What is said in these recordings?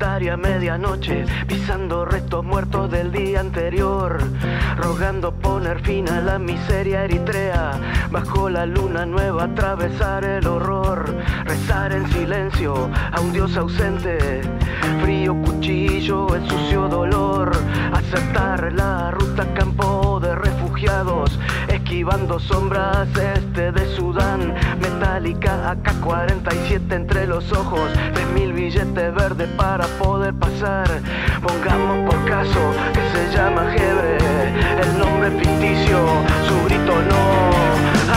solitaria medianoche, pisando restos muertos del día anterior, rogando poner fin a la miseria eritrea, bajo la luna nueva atravesar el horror, rezar en silencio a un dios ausente, frío cuchillo, el sucio dolor, aceptar la ruta campo de refugiados, esquivando sombras este de Sudán, metálica AK-47 entre los ojos, mil billetes verdes para poder pasar. Pongamos por caso que se llama Hebre, el nombre ficticio, su grito no.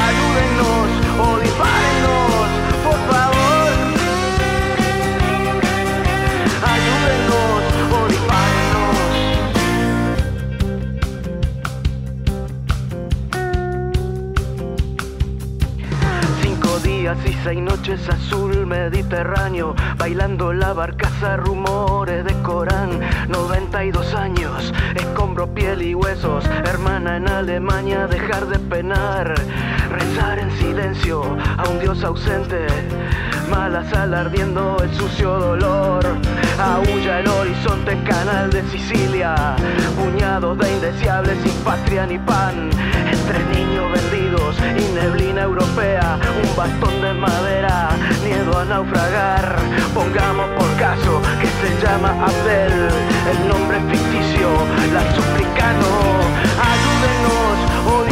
Ayúdennos o dispárenos, por favor. Días y seis noches azul Mediterráneo, bailando la barcaza, rumores de Corán. 92 años, escombro, piel y huesos, hermana en Alemania, dejar de penar, rezar en silencio a un dios ausente, mala sal ardiendo el sucio dolor. Aúlla el horizonte, canal de Sicilia, puñados de indeseables sin patria ni pan, entre niños vendidos y neblina europea, un bastón de madera, miedo a naufragar. Pongamos por caso que se llama Abdel, el nombre ficticio, la suplicano. Ayúdenos o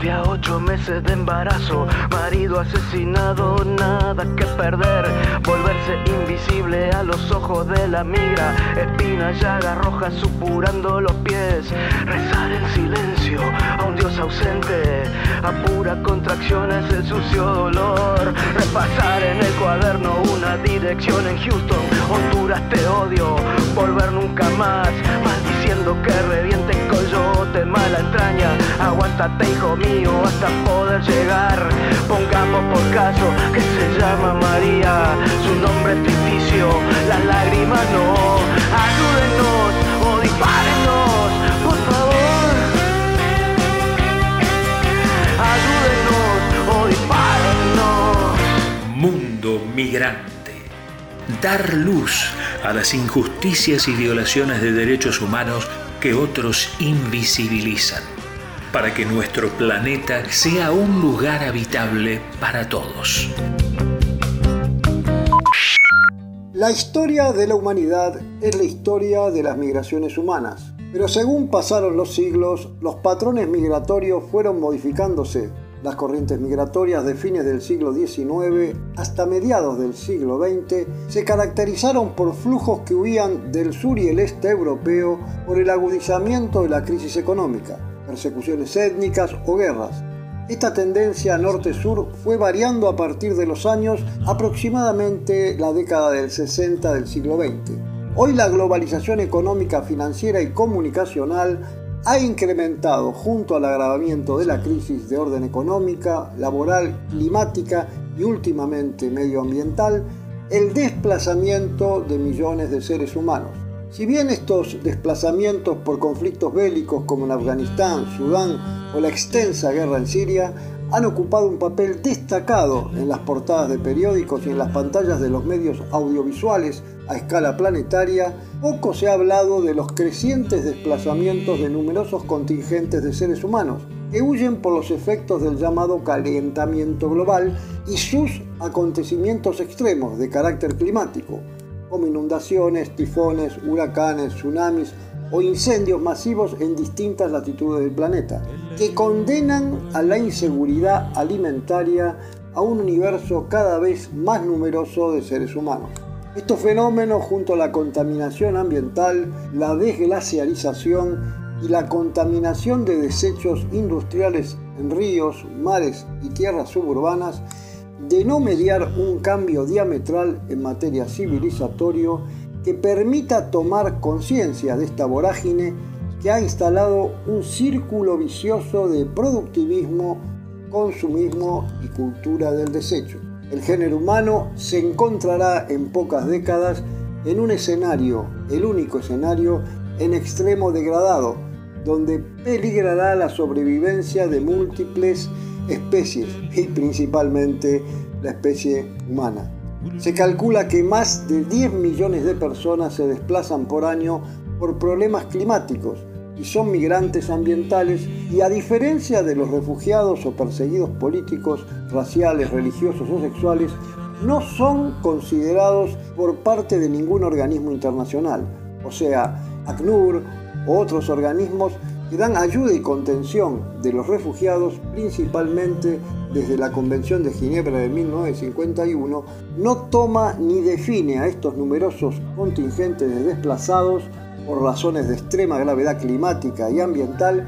bestia, ocho meses de embarazo, marido asesinado, nada que perder, volverse invisible a los ojos de la migra, espina, llaga roja supurando los pies, rezar en silencio a un dios ausente, apura contracciones el sucio dolor, repasar en el cuaderno una dirección en Houston, Honduras te odio, volver nunca más, maldiciendo que reviente el coyote, mala entraña, aguántate hijo mío hasta poder llegar, pongamos por caso que se llama María, su nombre es ficticio, las lágrimas no, ayúdenos o dispárenos, por favor, ayúdenos o dispárenos. Mundo Migrante. Dar luz a las injusticias y violaciones de derechos humanos que otros invisibilizan, para que nuestro planeta sea un lugar habitable para todos. La historia de la humanidad es la historia de las migraciones humanas, pero según pasaron los siglos, los patrones migratorios fueron modificándose. Las corrientes migratorias de fines del siglo XIX hasta mediados del siglo XX se caracterizaron por flujos que huían del sur y el este europeo por el agudizamiento de la crisis económica, persecuciones étnicas o guerras. Esta tendencia norte-sur fue variando a partir de los años aproximadamente la década del 60 del siglo XX. Hoy la globalización económica, financiera y comunicacional ha incrementado, junto al agravamiento de la crisis de orden económica, laboral, climática y últimamente medioambiental, el desplazamiento de millones de seres humanos. Si bien estos desplazamientos por conflictos bélicos como en Afganistán, Sudán o la extensa guerra en Siria han ocupado un papel destacado en las portadas de periódicos y en las pantallas de los medios audiovisuales a escala planetaria, poco se ha hablado de los crecientes desplazamientos de numerosos contingentes de seres humanos que huyen por los efectos del llamado calentamiento global y sus acontecimientos extremos de carácter climático, como inundaciones, tifones, huracanes, tsunamis o incendios masivos en distintas latitudes del planeta, que condenan a la inseguridad alimentaria a un universo cada vez más numeroso de seres humanos. Estos fenómenos, junto a la contaminación ambiental, la desglaciarización y la contaminación de desechos industriales en ríos, mares y tierras suburbanas, de no mediar un cambio diametral en materia civilizatorio que permita tomar conciencia de esta vorágine que ha instalado un círculo vicioso de productivismo, consumismo y cultura del desecho. El género humano se encontrará en pocas décadas en un escenario, el único escenario, en extremo degradado, donde peligrará la sobrevivencia de múltiples especies y principalmente la especie humana. Se calcula que más de 10 millones de personas se desplazan por año por problemas climáticos y son migrantes ambientales y a diferencia de los refugiados o perseguidos políticos, raciales, religiosos o sexuales, no son considerados por parte de ningún organismo internacional, o sea, ACNUR u otros organismos que dan ayuda y contención de los refugiados, principalmente desde la Convención de Ginebra de 1951, no toma ni define a estos numerosos contingentes de desplazados por razones de extrema gravedad climática y ambiental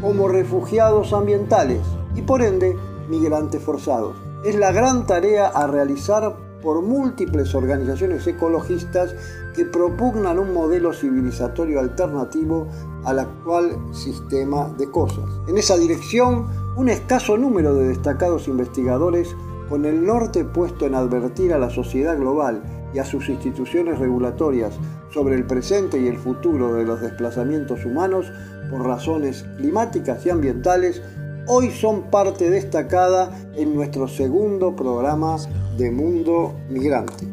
como refugiados ambientales y por ende migrantes forzados. Es la gran tarea a realizar por múltiples organizaciones ecologistas que propugnan un modelo civilizatorio alternativo al actual sistema de cosas. En esa dirección, un escaso número de destacados investigadores, con el norte puesto en advertir a la sociedad global y a sus instituciones regulatorias sobre el presente y el futuro de los desplazamientos humanos por razones climáticas y ambientales, hoy son parte destacada en nuestro segundo programa de Mundo Migrante.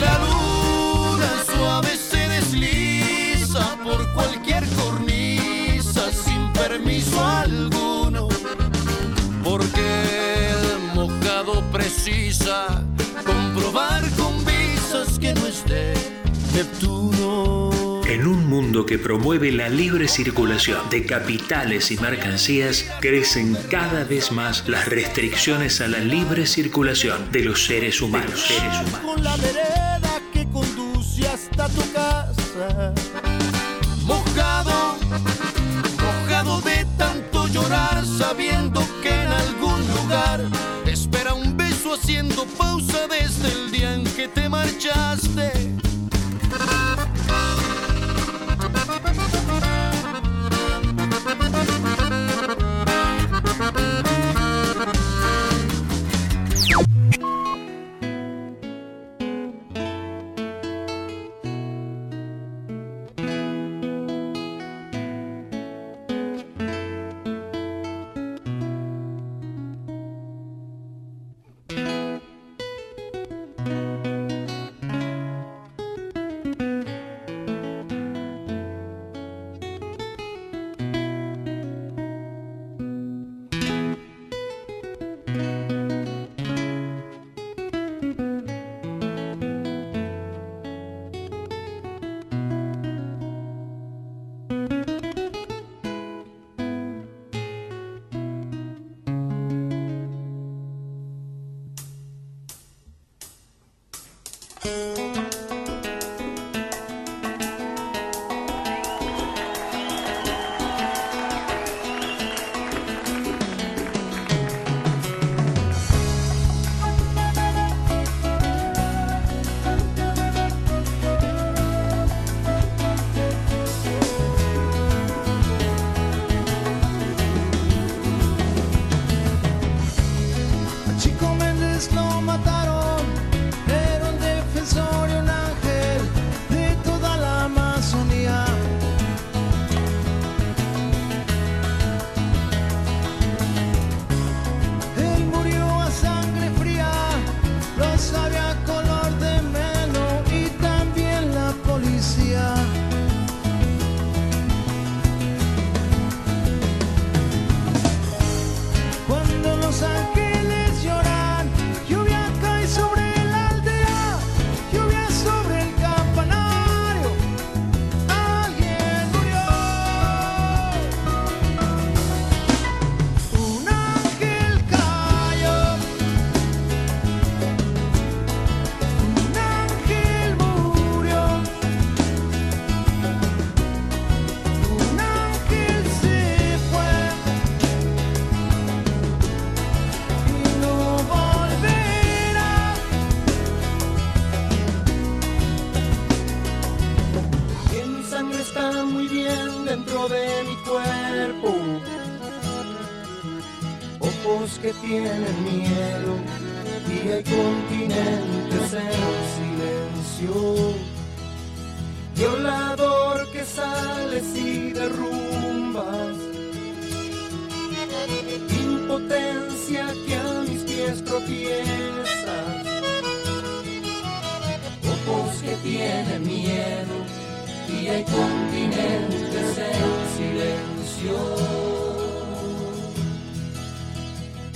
La luna suave se desliza por cualquier cornisa sin permiso alguno, porque el mojado precisa comprobar con visas que no esté Neptuno. Mundo que promueve la libre circulación de capitales y mercancías, crecen cada vez más las restricciones a la libre circulación de los seres humanos. Seres humanos. Con la vereda que conduce hasta tu casa. Mojado, mojado de tanto llorar, sabiendo que en algún lugar espera un beso haciendo pausa desde el día en que te marchaste.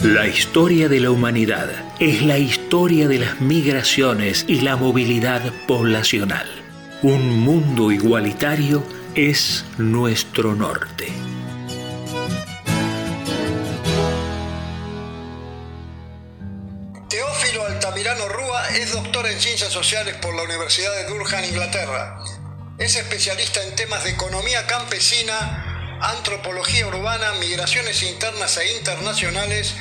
La historia de la humanidad es la historia de las migraciones y la movilidad poblacional. Un mundo igualitario es nuestro norte. Es doctor en Ciencias Sociales por la Universidad de Durham, Inglaterra. Es especialista en temas de economía campesina, antropología urbana, migraciones internas e internacionales,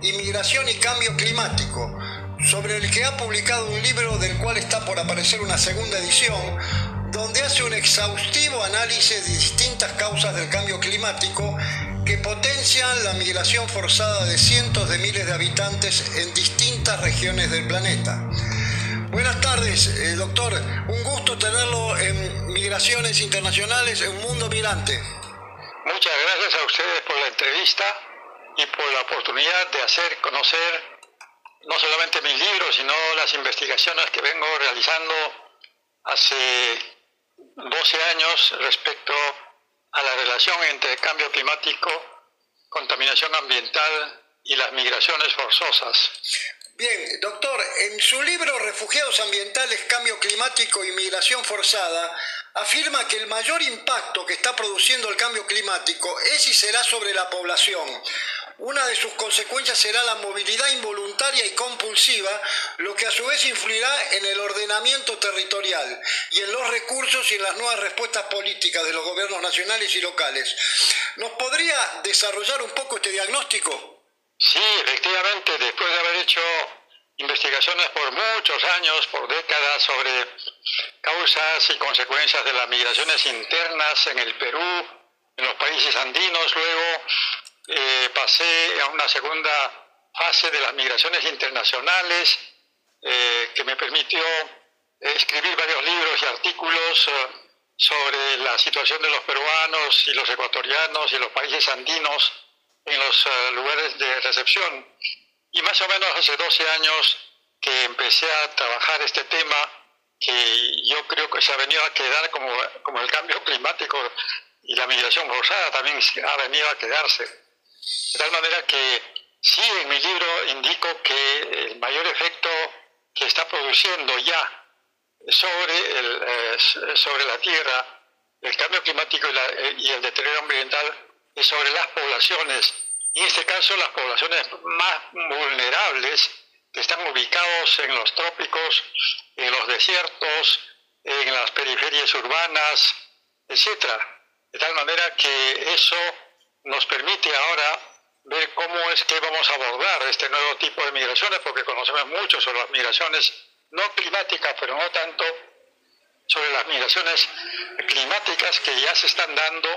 inmigración y cambio climático, sobre el que ha publicado un libro del cual está por aparecer una segunda edición, donde hace un exhaustivo análisis de distintas causas del cambio climático que potencian la migración forzada de cientos de miles de habitantes en distintas regiones del planeta. Buenas tardes, eh, doctor. Un gusto tenerlo en Migraciones Internacionales, en Mundo Mirante. Muchas gracias a ustedes por la entrevista y por la oportunidad de hacer conocer no solamente mis libros, sino las investigaciones que vengo realizando hace 12 años respecto a la relación entre cambio climático, contaminación ambiental y las migraciones forzosas. Bien, doctor, en su libro Refugiados Ambientales, Cambio Climático y Migración Forzada, afirma que el mayor impacto que está produciendo el cambio climático es y será sobre la población. Una de sus consecuencias será la movilidad involuntaria y compulsiva, lo que a su vez influirá en el ordenamiento territorial y en los recursos y en las nuevas respuestas políticas de los gobiernos nacionales y locales. ¿Nos podría desarrollar un poco este diagnóstico? Sí, efectivamente, después de haber hecho investigaciones por muchos años, por décadas, sobre causas y consecuencias de las migraciones internas en el Perú, en los países andinos, luego eh, pasé a una segunda fase de las migraciones internacionales eh, que me permitió escribir varios libros y artículos eh, sobre la situación de los peruanos y los ecuatorianos y los países andinos en los lugares de recepción. Y más o menos hace 12 años que empecé a trabajar este tema que yo creo que se ha venido a quedar como, como el cambio climático y la migración forzada también ha venido a quedarse. De tal manera que sí, en mi libro indico que el mayor efecto que está produciendo ya sobre, el, eh, sobre la Tierra, el cambio climático eh, y, el deterioro ambiental es sobre las poblaciones, y en este caso las poblaciones más vulnerables que están ubicados en los trópicos, en los desiertos, en las periferias urbanas, etc. De tal manera que eso nos permite ahora ver cómo es que vamos a abordar este nuevo tipo de migraciones, porque conocemos mucho sobre las migraciones no climáticas, pero no tanto sobre las migraciones climáticas que ya se están dando.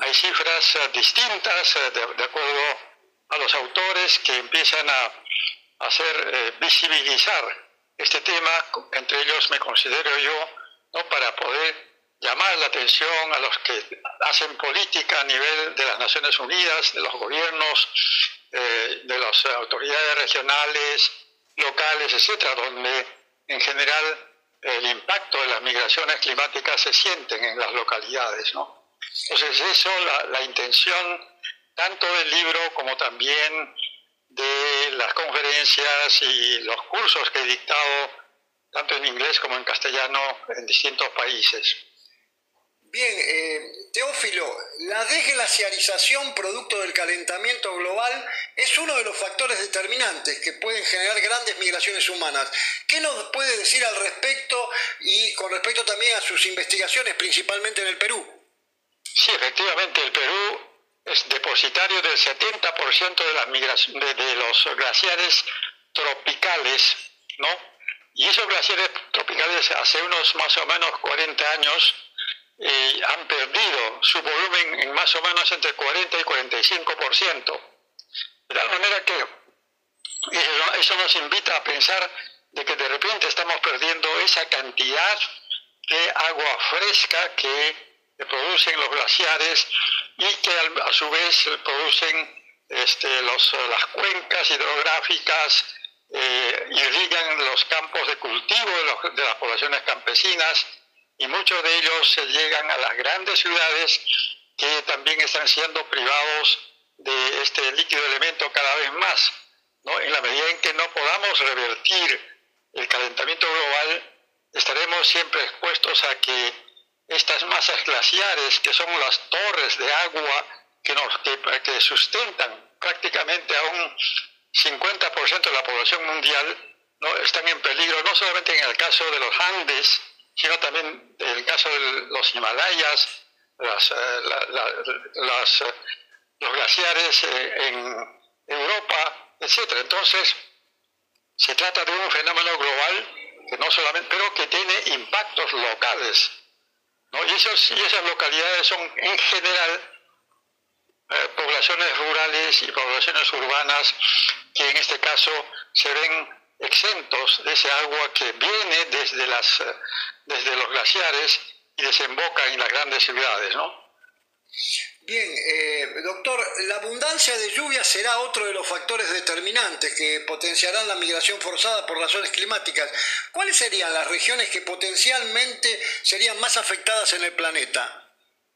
Hay cifras eh, distintas eh, de, acuerdo a los autores que empiezan a hacer eh, visibilizar este tema, entre ellos me considero yo, ¿no? para poder llamar la atención a los que hacen política a nivel de las Naciones Unidas, de los gobiernos, eh, de las autoridades regionales, locales, etcétera, donde en general el impacto de las migraciones climáticas se sienten en las localidades. ¿no? Entonces, eso, la, la intención tanto del libro como también de las conferencias y los cursos que he dictado, tanto en inglés como en castellano, en distintos países. Bien, eh, Teófilo, la desglaciarización producto del calentamiento global es uno de los factores determinantes que pueden generar grandes migraciones humanas. ¿Qué nos puede decir al respecto y con respecto también a sus investigaciones, principalmente en el Perú? Sí, efectivamente, el Perú es depositario del 70% de, las de, de los glaciares tropicales, ¿no? Y esos glaciares tropicales hace unos más o menos 40 años han perdido su volumen en más o menos entre 40 y 45%. De tal manera que Eso, nos invita a pensar de que de repente estamos perdiendo esa cantidad de agua fresca que producen los glaciares y que a su vez producen este, las cuencas hidrográficas, eh, irrigan los campos de cultivo de, las poblaciones campesinas y muchos de ellos llegan a las grandes ciudades que también están siendo privados de este líquido elemento cada vez más. ¿no? En la medida en que no podamos revertir el calentamiento global, estaremos siempre expuestos a que estas masas glaciares, que son las torres de agua que, nos, que, sustentan prácticamente a un 50% de la población mundial, ¿no? están en peligro, no solamente en el caso de los Andes, sino también el caso de los Himalayas, eh, eh, los glaciares eh, en Europa, etc. Entonces, se trata de un fenómeno global que no solamente, pero que tiene impactos locales. Y, esas localidades son en general poblaciones rurales y poblaciones urbanas que en este caso se ven exentos de ese agua que viene desde, las, desde los glaciares y desemboca en las grandes ciudades. ¿no? Bien, eh, doctor, la abundancia de lluvia será otro de los factores determinantes que potenciarán la migración forzada por razones climáticas. ¿Cuáles serían las regiones que potencialmente serían más afectadas en el planeta?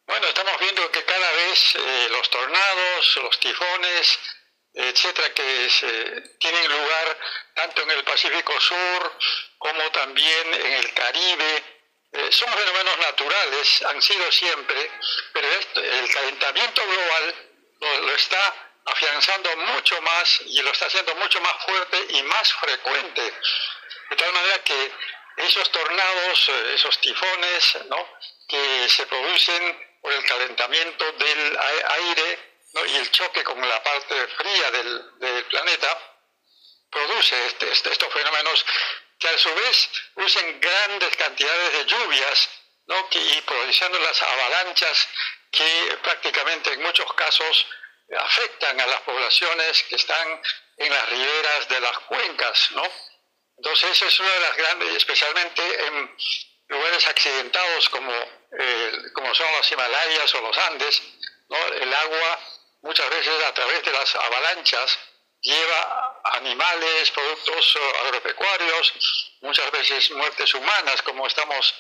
Bueno, estamos viendo que cada vez eh, los tornados, los tifones, etcétera, que tienen lugar tanto en el Pacífico Sur como también en el Caribe, eh, son fenómenos naturales, han sido siempre, pero el calentamiento global lo, está afianzando mucho más y lo está haciendo mucho más fuerte y más frecuente. De tal manera que esos tornados, eh, esos tifones, que se producen por el calentamiento del aire y el choque con la parte fría del, planeta, produce este, este, estos fenómenos que a su vez usen grandes cantidades de lluvias y produciendo las avalanchas que prácticamente en muchos casos afectan a las poblaciones que están en las riberas de las cuencas. ¿no? Entonces esa es una de las grandes, especialmente en lugares accidentados como, eh, como son los Himalayas o los Andes, el agua muchas veces a través de las avalanchas lleva animales, productos eh, agropecuarios, muchas veces muertes humanas, como estamos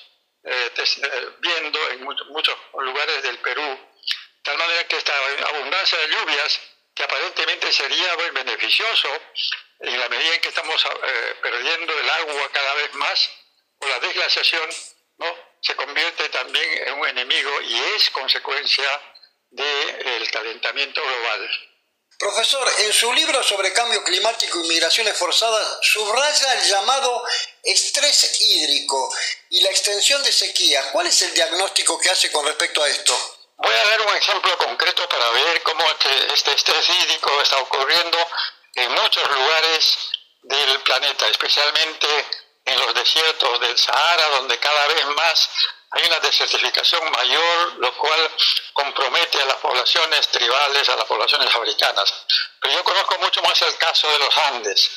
eh, eh, viendo en muchos lugares del Perú. Tal manera que esta abundancia de lluvias, que aparentemente sería muy beneficioso, en la medida en que estamos perdiendo el agua cada vez más, por la desglaciación, ¿no? se convierte también en un enemigo y es consecuencia del calentamiento global. Profesor, en su libro sobre cambio climático y migraciones forzadas subraya el llamado estrés hídrico y la extensión de sequía. ¿Cuál es el diagnóstico que hace con respecto a esto? Voy a dar un ejemplo concreto para ver cómo este estrés hídrico está ocurriendo en muchos lugares del planeta, especialmente en los desiertos del Sahara, donde cada vez más hay una desertificación mayor, lo cual compromete a las poblaciones tribales, a las poblaciones africanas. Pero yo conozco mucho más el caso de los Andes.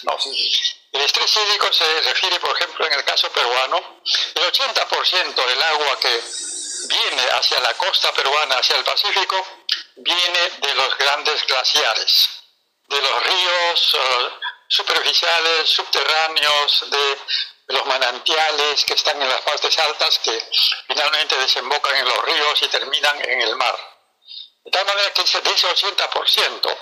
El estrés hídrico se refiere, por ejemplo, en el caso peruano, el 80% del agua que viene hacia la costa peruana, hacia el Pacífico, viene de los grandes glaciares, de los ríos eh, superficiales, subterráneos, de los manantiales que están en las partes altas que finalmente desembocan en los ríos y terminan en el mar. De tal manera que de ese 80%,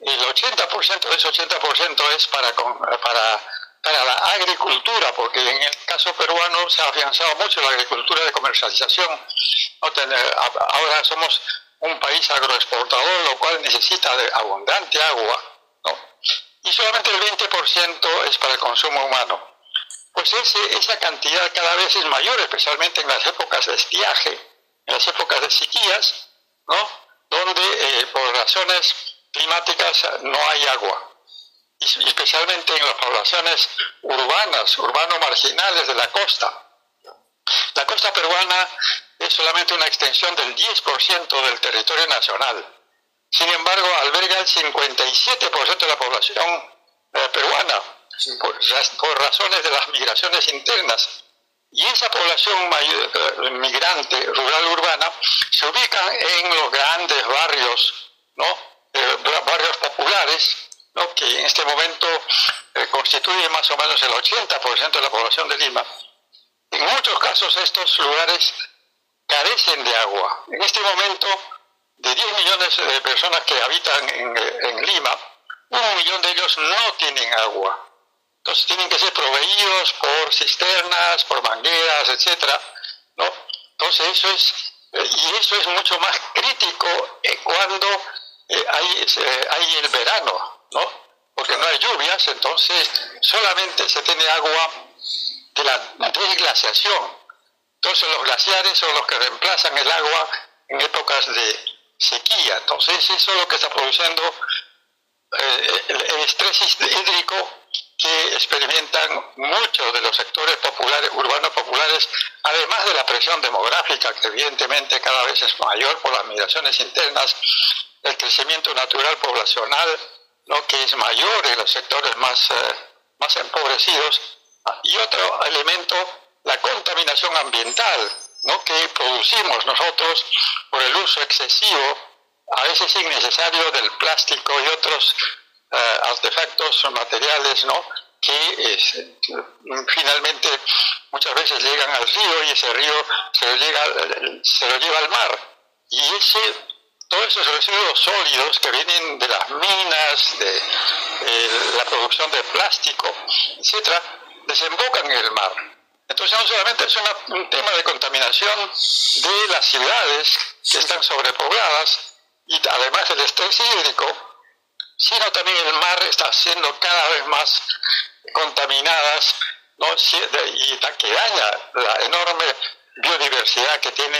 el 80% de ese 80% es para, para, para la agricultura, porque en el caso peruano se ha afianzado mucho la agricultura de comercialización. Ahora somos un país agroexportador, lo cual necesita abundante agua, y solamente el 20% es para el consumo humano pues esa cantidad cada vez es mayor, especialmente en las épocas de estiaje, en las épocas de sequías, ¿no? donde eh, por razones climáticas no hay agua. Especialmente en las poblaciones urbanas, urbano-marginales de la costa. La costa peruana es solamente una extensión del 10% del territorio nacional. Sin embargo, alberga el 57% de la población eh, peruana, por, razones de las migraciones internas. Y esa población eh, migrante rural-urbana se ubica en los grandes barrios, ¿no? Eh, barrios populares, ¿no? que en este momento constituyen más o menos el 80% de la población de Lima. En muchos casos estos lugares carecen de agua. En este momento, de 10 millones de personas que habitan en, en Lima, un millón de ellos no tienen agua. Entonces tienen que ser proveídos por cisternas, por mangueras, etcétera, ¿no? Entonces eso es, eh, y eso es mucho más crítico eh, cuando eh, hay, el verano, ¿no? Porque no hay lluvias, entonces solamente se tiene agua de la desglaciación. Entonces los glaciares son los que reemplazan el agua en épocas de sequía. Entonces eso es lo que está produciendo el estrés hídrico que experimentan muchos de los sectores populares, urbanos populares, además de la presión demográfica, que evidentemente cada vez es mayor por las migraciones internas, el crecimiento natural poblacional, ¿no? que es mayor en los sectores más, eh, más empobrecidos, y otro elemento, la contaminación ambiental, ¿no? que producimos nosotros por el uso excesivo, a veces innecesario, del plástico y otros artefactos materiales, ¿no? que finalmente muchas veces llegan al río y ese río se lo, llega, se lo lleva al mar. Y ese, todos esos residuos sólidos que vienen de las minas, de eh, la producción de plástico, etcétera, desembocan en el mar. Entonces no solamente es un tema de contaminación de las ciudades que están sobrepobladas y además el estrés hídrico, sino también el mar está siendo cada vez más contaminadas ¿no? y que daña la enorme biodiversidad que tiene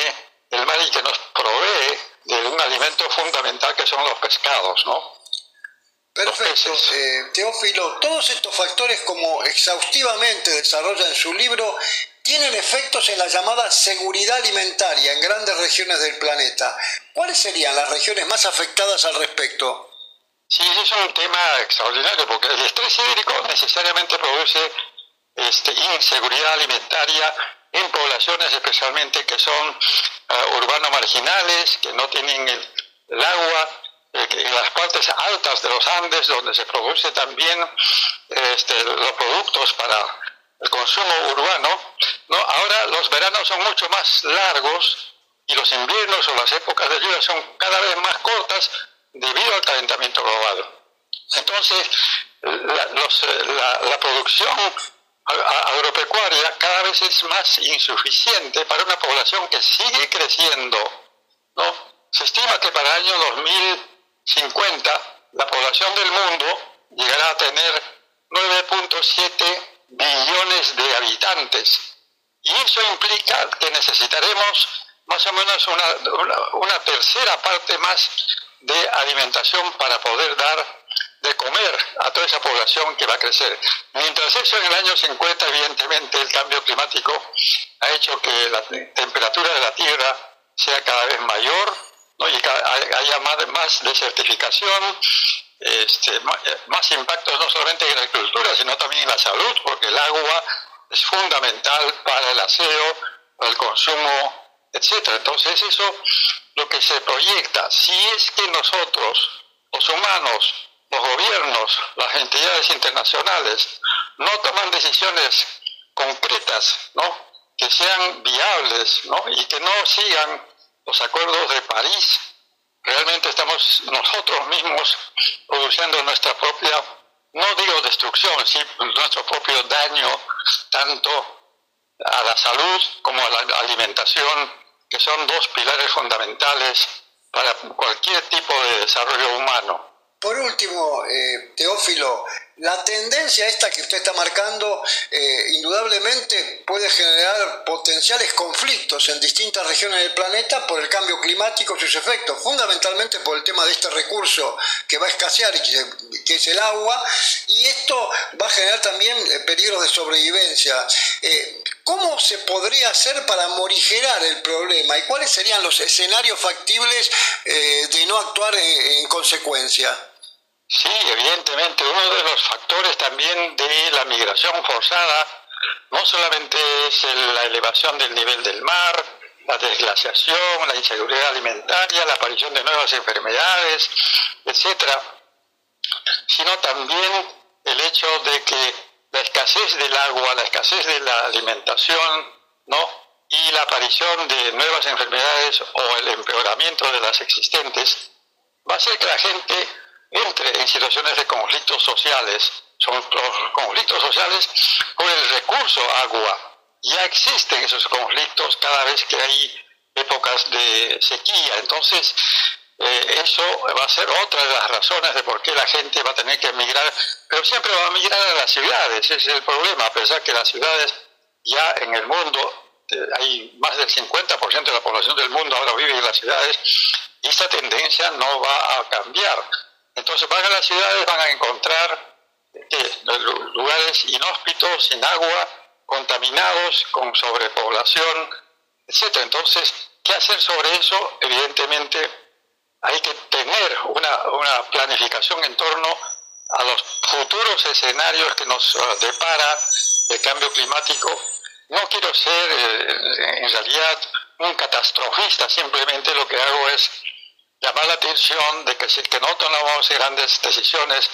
el mar y que nos provee de un alimento fundamental que son los pescados, ¿no? Perfecto. Eh, Teófilo, todos estos factores, como exhaustivamente desarrolla en su libro, tienen efectos en la llamada seguridad alimentaria en grandes regiones del planeta. ¿Cuáles serían las regiones más afectadas al respecto? Sí, es un tema extraordinario porque el estrés hídrico necesariamente produce este, inseguridad alimentaria en poblaciones especialmente que son uh, urbanos marginales, que no tienen el, agua, eh, en las partes altas de los Andes donde se produce también este, los productos para el consumo urbano. ¿no? Ahora los veranos son mucho más largos y los inviernos o las épocas de lluvia son cada vez más cortas debido al calentamiento global. Entonces, la, producción agropecuaria cada vez es más insuficiente para una población que sigue creciendo. ¿no? Se estima que para el año 2050 la población del mundo llegará a tener 9.7 billones de habitantes. Y eso implica que necesitaremos más o menos una tercera parte más de alimentación para poder dar de comer a toda esa población que va a crecer. Mientras eso en el año 50, evidentemente, el cambio climático ha hecho que la temperatura de la Tierra sea cada vez mayor ¿no? y haya más, más desertificación, este, más impactos no solamente en la agricultura, sino también en la salud, porque el agua es fundamental para el aseo, para el consumo, etc. Entonces eso lo que se proyecta, si es que nosotros, los humanos, los gobiernos, las entidades internacionales, no toman decisiones concretas, ¿no? que sean viables ¿no? y que no sigan los acuerdos de París, realmente estamos nosotros mismos produciendo nuestra propia, no digo destrucción, sí, nuestro propio daño, tanto a la salud como a la alimentación que son dos pilares fundamentales para cualquier tipo de desarrollo humano. Por último, eh, Teófilo, la tendencia esta que usted está marcando eh, indudablemente puede generar potenciales conflictos en distintas regiones del planeta por el cambio climático y sus efectos, fundamentalmente por el tema de este recurso que va a escasear que, es el agua, y esto va a generar también eh, peligros de sobrevivencia. ¿Cómo se podría hacer para morigerar el problema y cuáles serían los escenarios factibles de no actuar en consecuencia? Sí, evidentemente, uno de los factores también de la migración forzada no solamente es la elevación del nivel del mar, la desglaciación, la inseguridad alimentaria, la aparición de nuevas enfermedades, etcétera, sino también el hecho de que la escasez del agua, la escasez de la alimentación, ¿no? y la aparición de nuevas enfermedades o el empeoramiento de las existentes va a hacer que la gente entre en situaciones de conflictos sociales. Son los conflictos sociales por el recurso agua. Ya existen esos conflictos cada vez que hay épocas de sequía. Entonces, eh, eso va a ser otra de las razones de por qué la gente va a tener que emigrar, pero siempre va a migrar a las ciudades, ese es el problema, a pesar que las ciudades ya en el mundo, eh, hay más del 50% de la población del mundo ahora vive en las ciudades, y esta tendencia no va a cambiar. Entonces van a las ciudades, van a encontrar lugares inhóspitos, sin agua, contaminados, con sobrepoblación, etc. Entonces, ¿qué hacer sobre eso? Evidentemente, hay que tener una, una planificación en torno a los futuros escenarios que nos uh, depara el cambio climático. No quiero ser eh, en realidad un catastrofista, simplemente lo que hago es llamar la atención de que si no tomamos grandes decisiones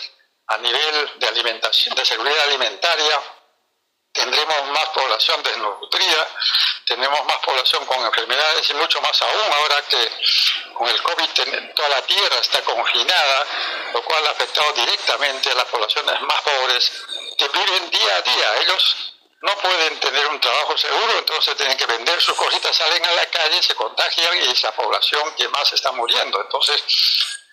a nivel de alimentación, de seguridad alimentaria, tendremos más población desnutrida, tendremos más población con enfermedades y mucho más aún ahora que con el COVID toda la tierra está confinada, lo cual ha afectado directamente a las poblaciones más pobres que viven día a día. Ellos no pueden tener un trabajo seguro, entonces tienen que vender sus cositas, salen a la calle, se contagian y es la población que más está muriendo. Entonces,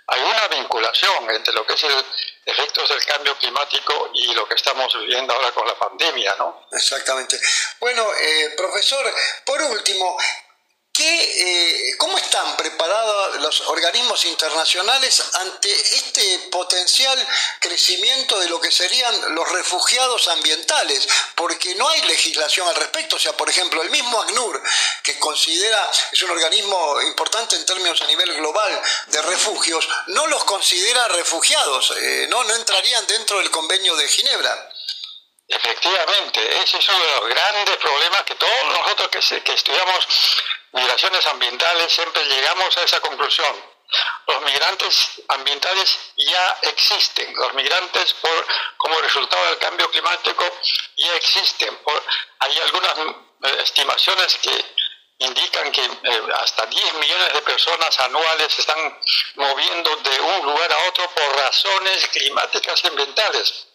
hay una vinculación entre lo que es el efectos del cambio climático y lo que estamos viviendo ahora con la pandemia, ¿no? Exactamente. Bueno, eh, profesor, por último, ¿Qué, eh, ¿Cómo están preparados los organismos internacionales ante este potencial crecimiento de lo que serían los refugiados ambientales? Porque no hay legislación al respecto. O sea, por ejemplo, el mismo ACNUR, que considera, es un organismo importante en términos a nivel global de refugios, no los considera refugiados, eh, ¿no? no entrarían dentro del convenio de Ginebra. Efectivamente, ese es uno de los grandes problemas que todos nosotros que, estudiamos migraciones ambientales siempre llegamos a esa conclusión. Los migrantes ambientales ya existen, los migrantes por, como resultado del cambio climático ya existen. hay algunas eh, estimaciones que indican que eh, hasta 10 millones de personas anuales se están moviendo de un lugar a otro por razones climáticas y ambientales.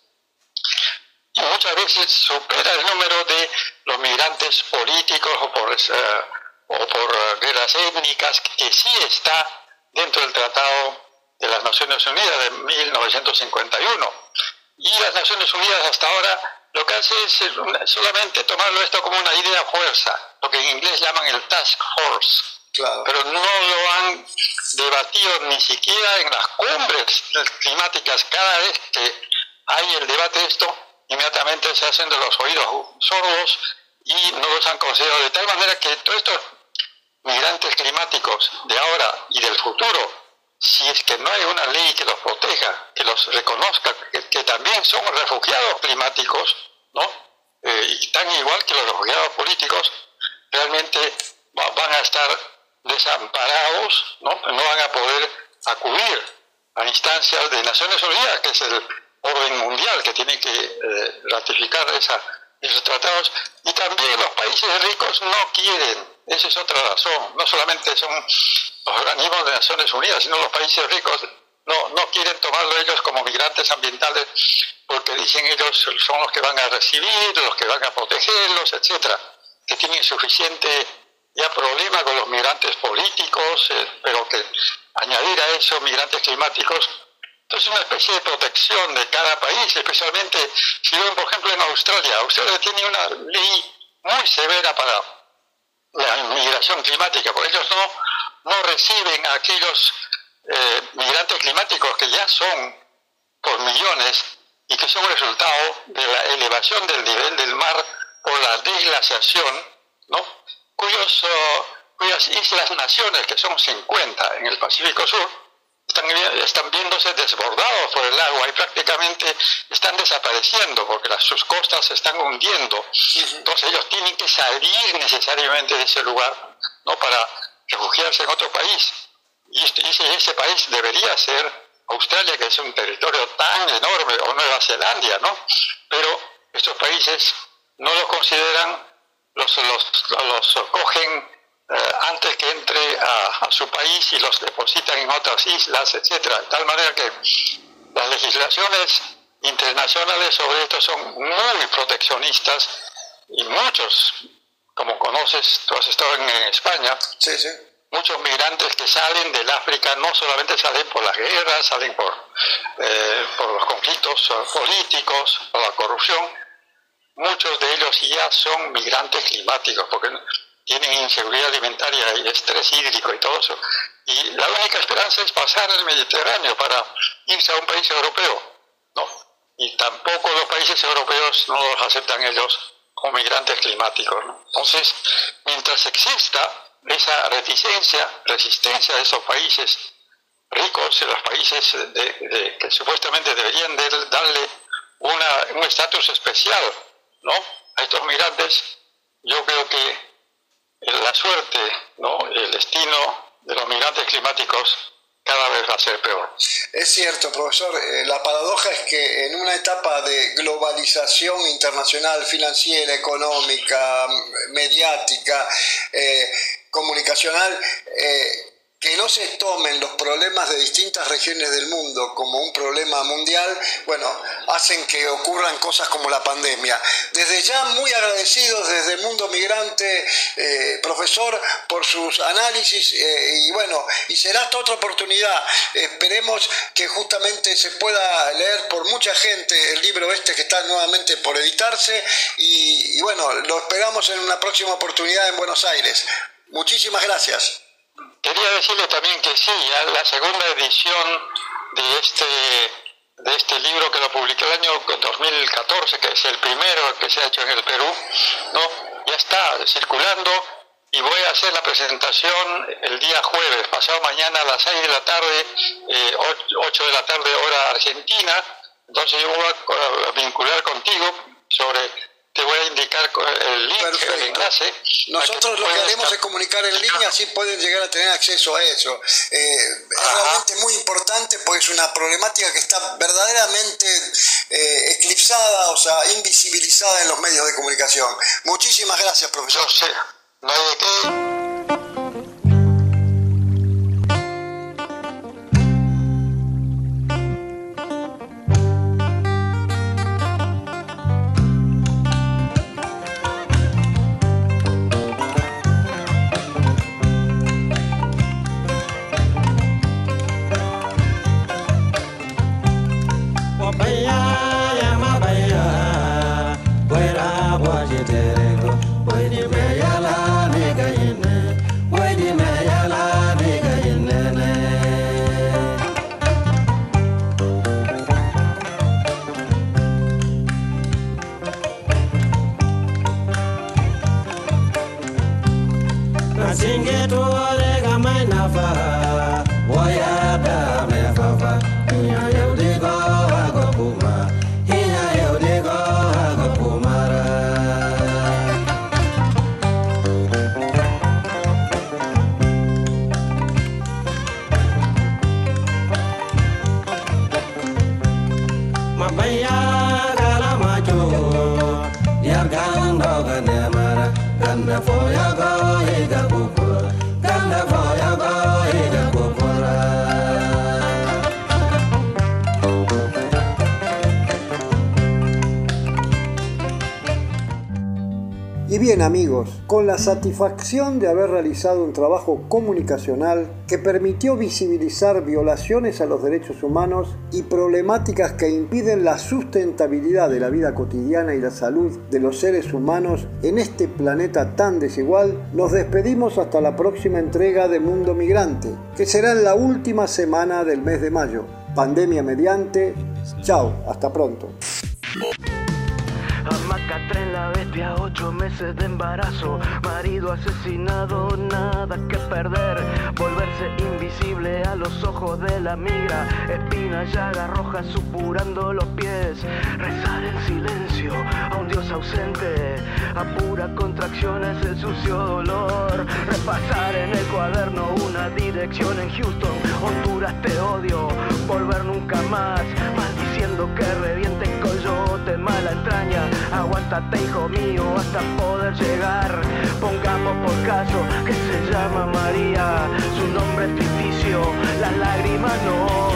Muchas veces supera el número de los migrantes políticos o por... Eh, o por guerras étnicas, que sí está dentro del Tratado de las Naciones Unidas de 1951. Y las Naciones Unidas hasta ahora lo que hace es solamente tomarlo esto como una idea fuerza, lo que en inglés llaman el task force. Pero no lo han debatido ni siquiera en las cumbres climáticas. Cada vez que hay el debate de esto, inmediatamente se hacen de los oídos sordos y no los han considerado. De tal manera que todo esto migrantes climáticos de ahora y del futuro, si es que no hay una ley que los proteja, que los reconozca, que, también son refugiados climáticos, ¿no? Eh, y tan igual que los refugiados políticos, realmente van a estar desamparados, ¿no? No van a poder acudir a instancias de Naciones Unidas, que es el orden mundial que tiene que eh, ratificar esa, esos tratados, y también los países ricos no quieren esa es otra razón. No solamente son los organismos de Naciones Unidas, sino los países ricos no, no quieren tomarlo ellos como migrantes ambientales porque dicen ellos son los que van a recibir, los que van a protegerlos, etcétera, que tienen suficiente ya problema con los migrantes políticos, eh, pero que añadir a eso migrantes climáticos, entonces una especie de protección de cada país, especialmente si ven por ejemplo en Australia, Australia tiene una ley muy severa para la inmigración climática, porque ellos no, no reciben a aquellos eh, migrantes climáticos que ya son por millones y que son resultado de la elevación del nivel del mar por la desglaciación, ¿no? Cuyos, oh, cuyas islas naciones, que son 50 en el Pacífico Sur, están, viéndose desbordados por el agua y prácticamente están desapareciendo porque sus costas se están hundiendo. Entonces ellos tienen que salir necesariamente de ese lugar ¿no? para refugiarse en otro país. Y, este, ese, país debería ser Australia, que es un territorio tan enorme, o Nueva Zelanda, ¿no? Pero estos países no los consideran, los, los, cogen eh, antes que entre a, su país y los depositan en otras islas, etcétera. De tal manera que las legislaciones internacionales sobre esto son muy proteccionistas y muchos, como conoces, tú has estado en, España, sí, sí. muchos migrantes que salen del África no solamente salen por las guerras, salen por, eh, por los conflictos políticos, por la corrupción, muchos de ellos ya son migrantes climáticos, porque tienen inseguridad alimentaria y estrés hídrico y todo eso. Y la única esperanza es pasar el Mediterráneo para irse a un país europeo. No. Y tampoco los países europeos no los aceptan ellos como migrantes climáticos. Entonces, mientras exista esa reticencia, resistencia de esos países ricos, los países que supuestamente deberían darle un estatus especial ¿no? a estos migrantes, yo creo que la suerte, ¿no? el destino de los migrantes climáticos cada vez va a ser peor. Es cierto, profesor. Eh, la paradoja es que en una etapa de globalización internacional, financiera, económica, mediática, eh, comunicacional, eh, que no se tomen los problemas de distintas regiones del mundo como un problema mundial, bueno, hacen que ocurran cosas como la pandemia. Desde ya muy agradecidos desde el mundo migrante, eh, profesor, por sus análisis eh, y bueno, y será esta otra oportunidad. Esperemos que justamente se pueda leer por mucha gente el libro este que está nuevamente por editarse y, y bueno, lo esperamos en una próxima oportunidad en Buenos Aires. Muchísimas gracias. Quería decirle también que sí, la segunda edición de este, de este libro que lo publiqué el año 2014, que es el primero que se ha hecho en el Perú, ¿no? ya está circulando y voy a hacer la presentación el día jueves, pasado mañana a las 6 de la tarde, eh, 8 de la tarde hora argentina. Entonces yo voy a vincular contigo sobre te voy a indicar el link, el enlace. Nosotros lo que haremos es comunicar en línea, así pueden llegar a tener acceso a eso. Eh, es realmente muy importante porque es una problemática que está verdaderamente eh, eclipsada, o sea, invisibilizada en los medios de comunicación. Muchísimas gracias, profesor. Yo sé, no hay de qué. Bien amigos, con la satisfacción de haber realizado un trabajo comunicacional que permitió visibilizar violaciones a los derechos humanos y problemáticas que impiden la sustentabilidad de la vida cotidiana y la salud de los seres humanos en este planeta tan desigual, nos despedimos hasta la próxima entrega de Mundo Migrante, que será en la última semana del mes de mayo. Pandemia mediante. Chao, hasta pronto. Macatren la bestia, ocho meses de embarazo. Marido asesinado, nada que perder. Volverse invisible a los ojos de la migra. Espina, llaga roja supurando los pies. Rezar en silencio a un dios ausente. A pura contracción es el sucio dolor. Repasar en el cuaderno una dirección en Houston. Honduras te odio, volver nunca más. Maldiciendo que reviente coyote, mala entraña. Aguántate, hijo mío, hasta poder llegar. Pongamos por caso que se llama María. Su nombre es ficticio, las lágrimas no.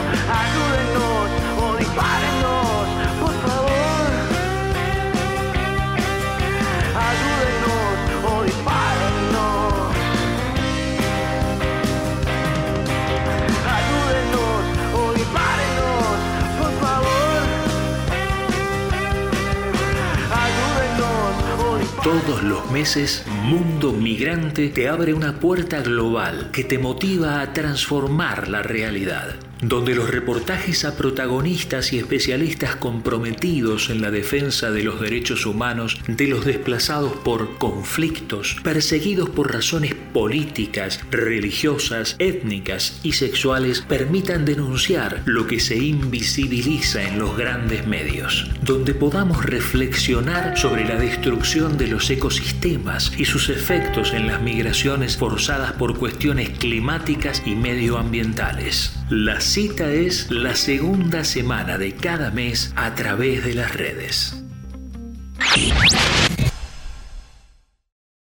Todos los meses, Mundo Migrante te abre una puerta global que te motiva a transformar la realidad, donde los reportajes a protagonistas y especialistas comprometidos en la defensa de los derechos humanos de los desplazados por conflictos, perseguidos por razones políticas, religiosas, étnicas y sexuales, permitan denunciar lo que se invisibiliza en los grandes medios, donde podamos reflexionar sobre la destrucción de los ecosistemas y sus efectos en las migraciones forzadas por cuestiones climáticas y medioambientales. La cita es la segunda semana de cada mes a través de las redes.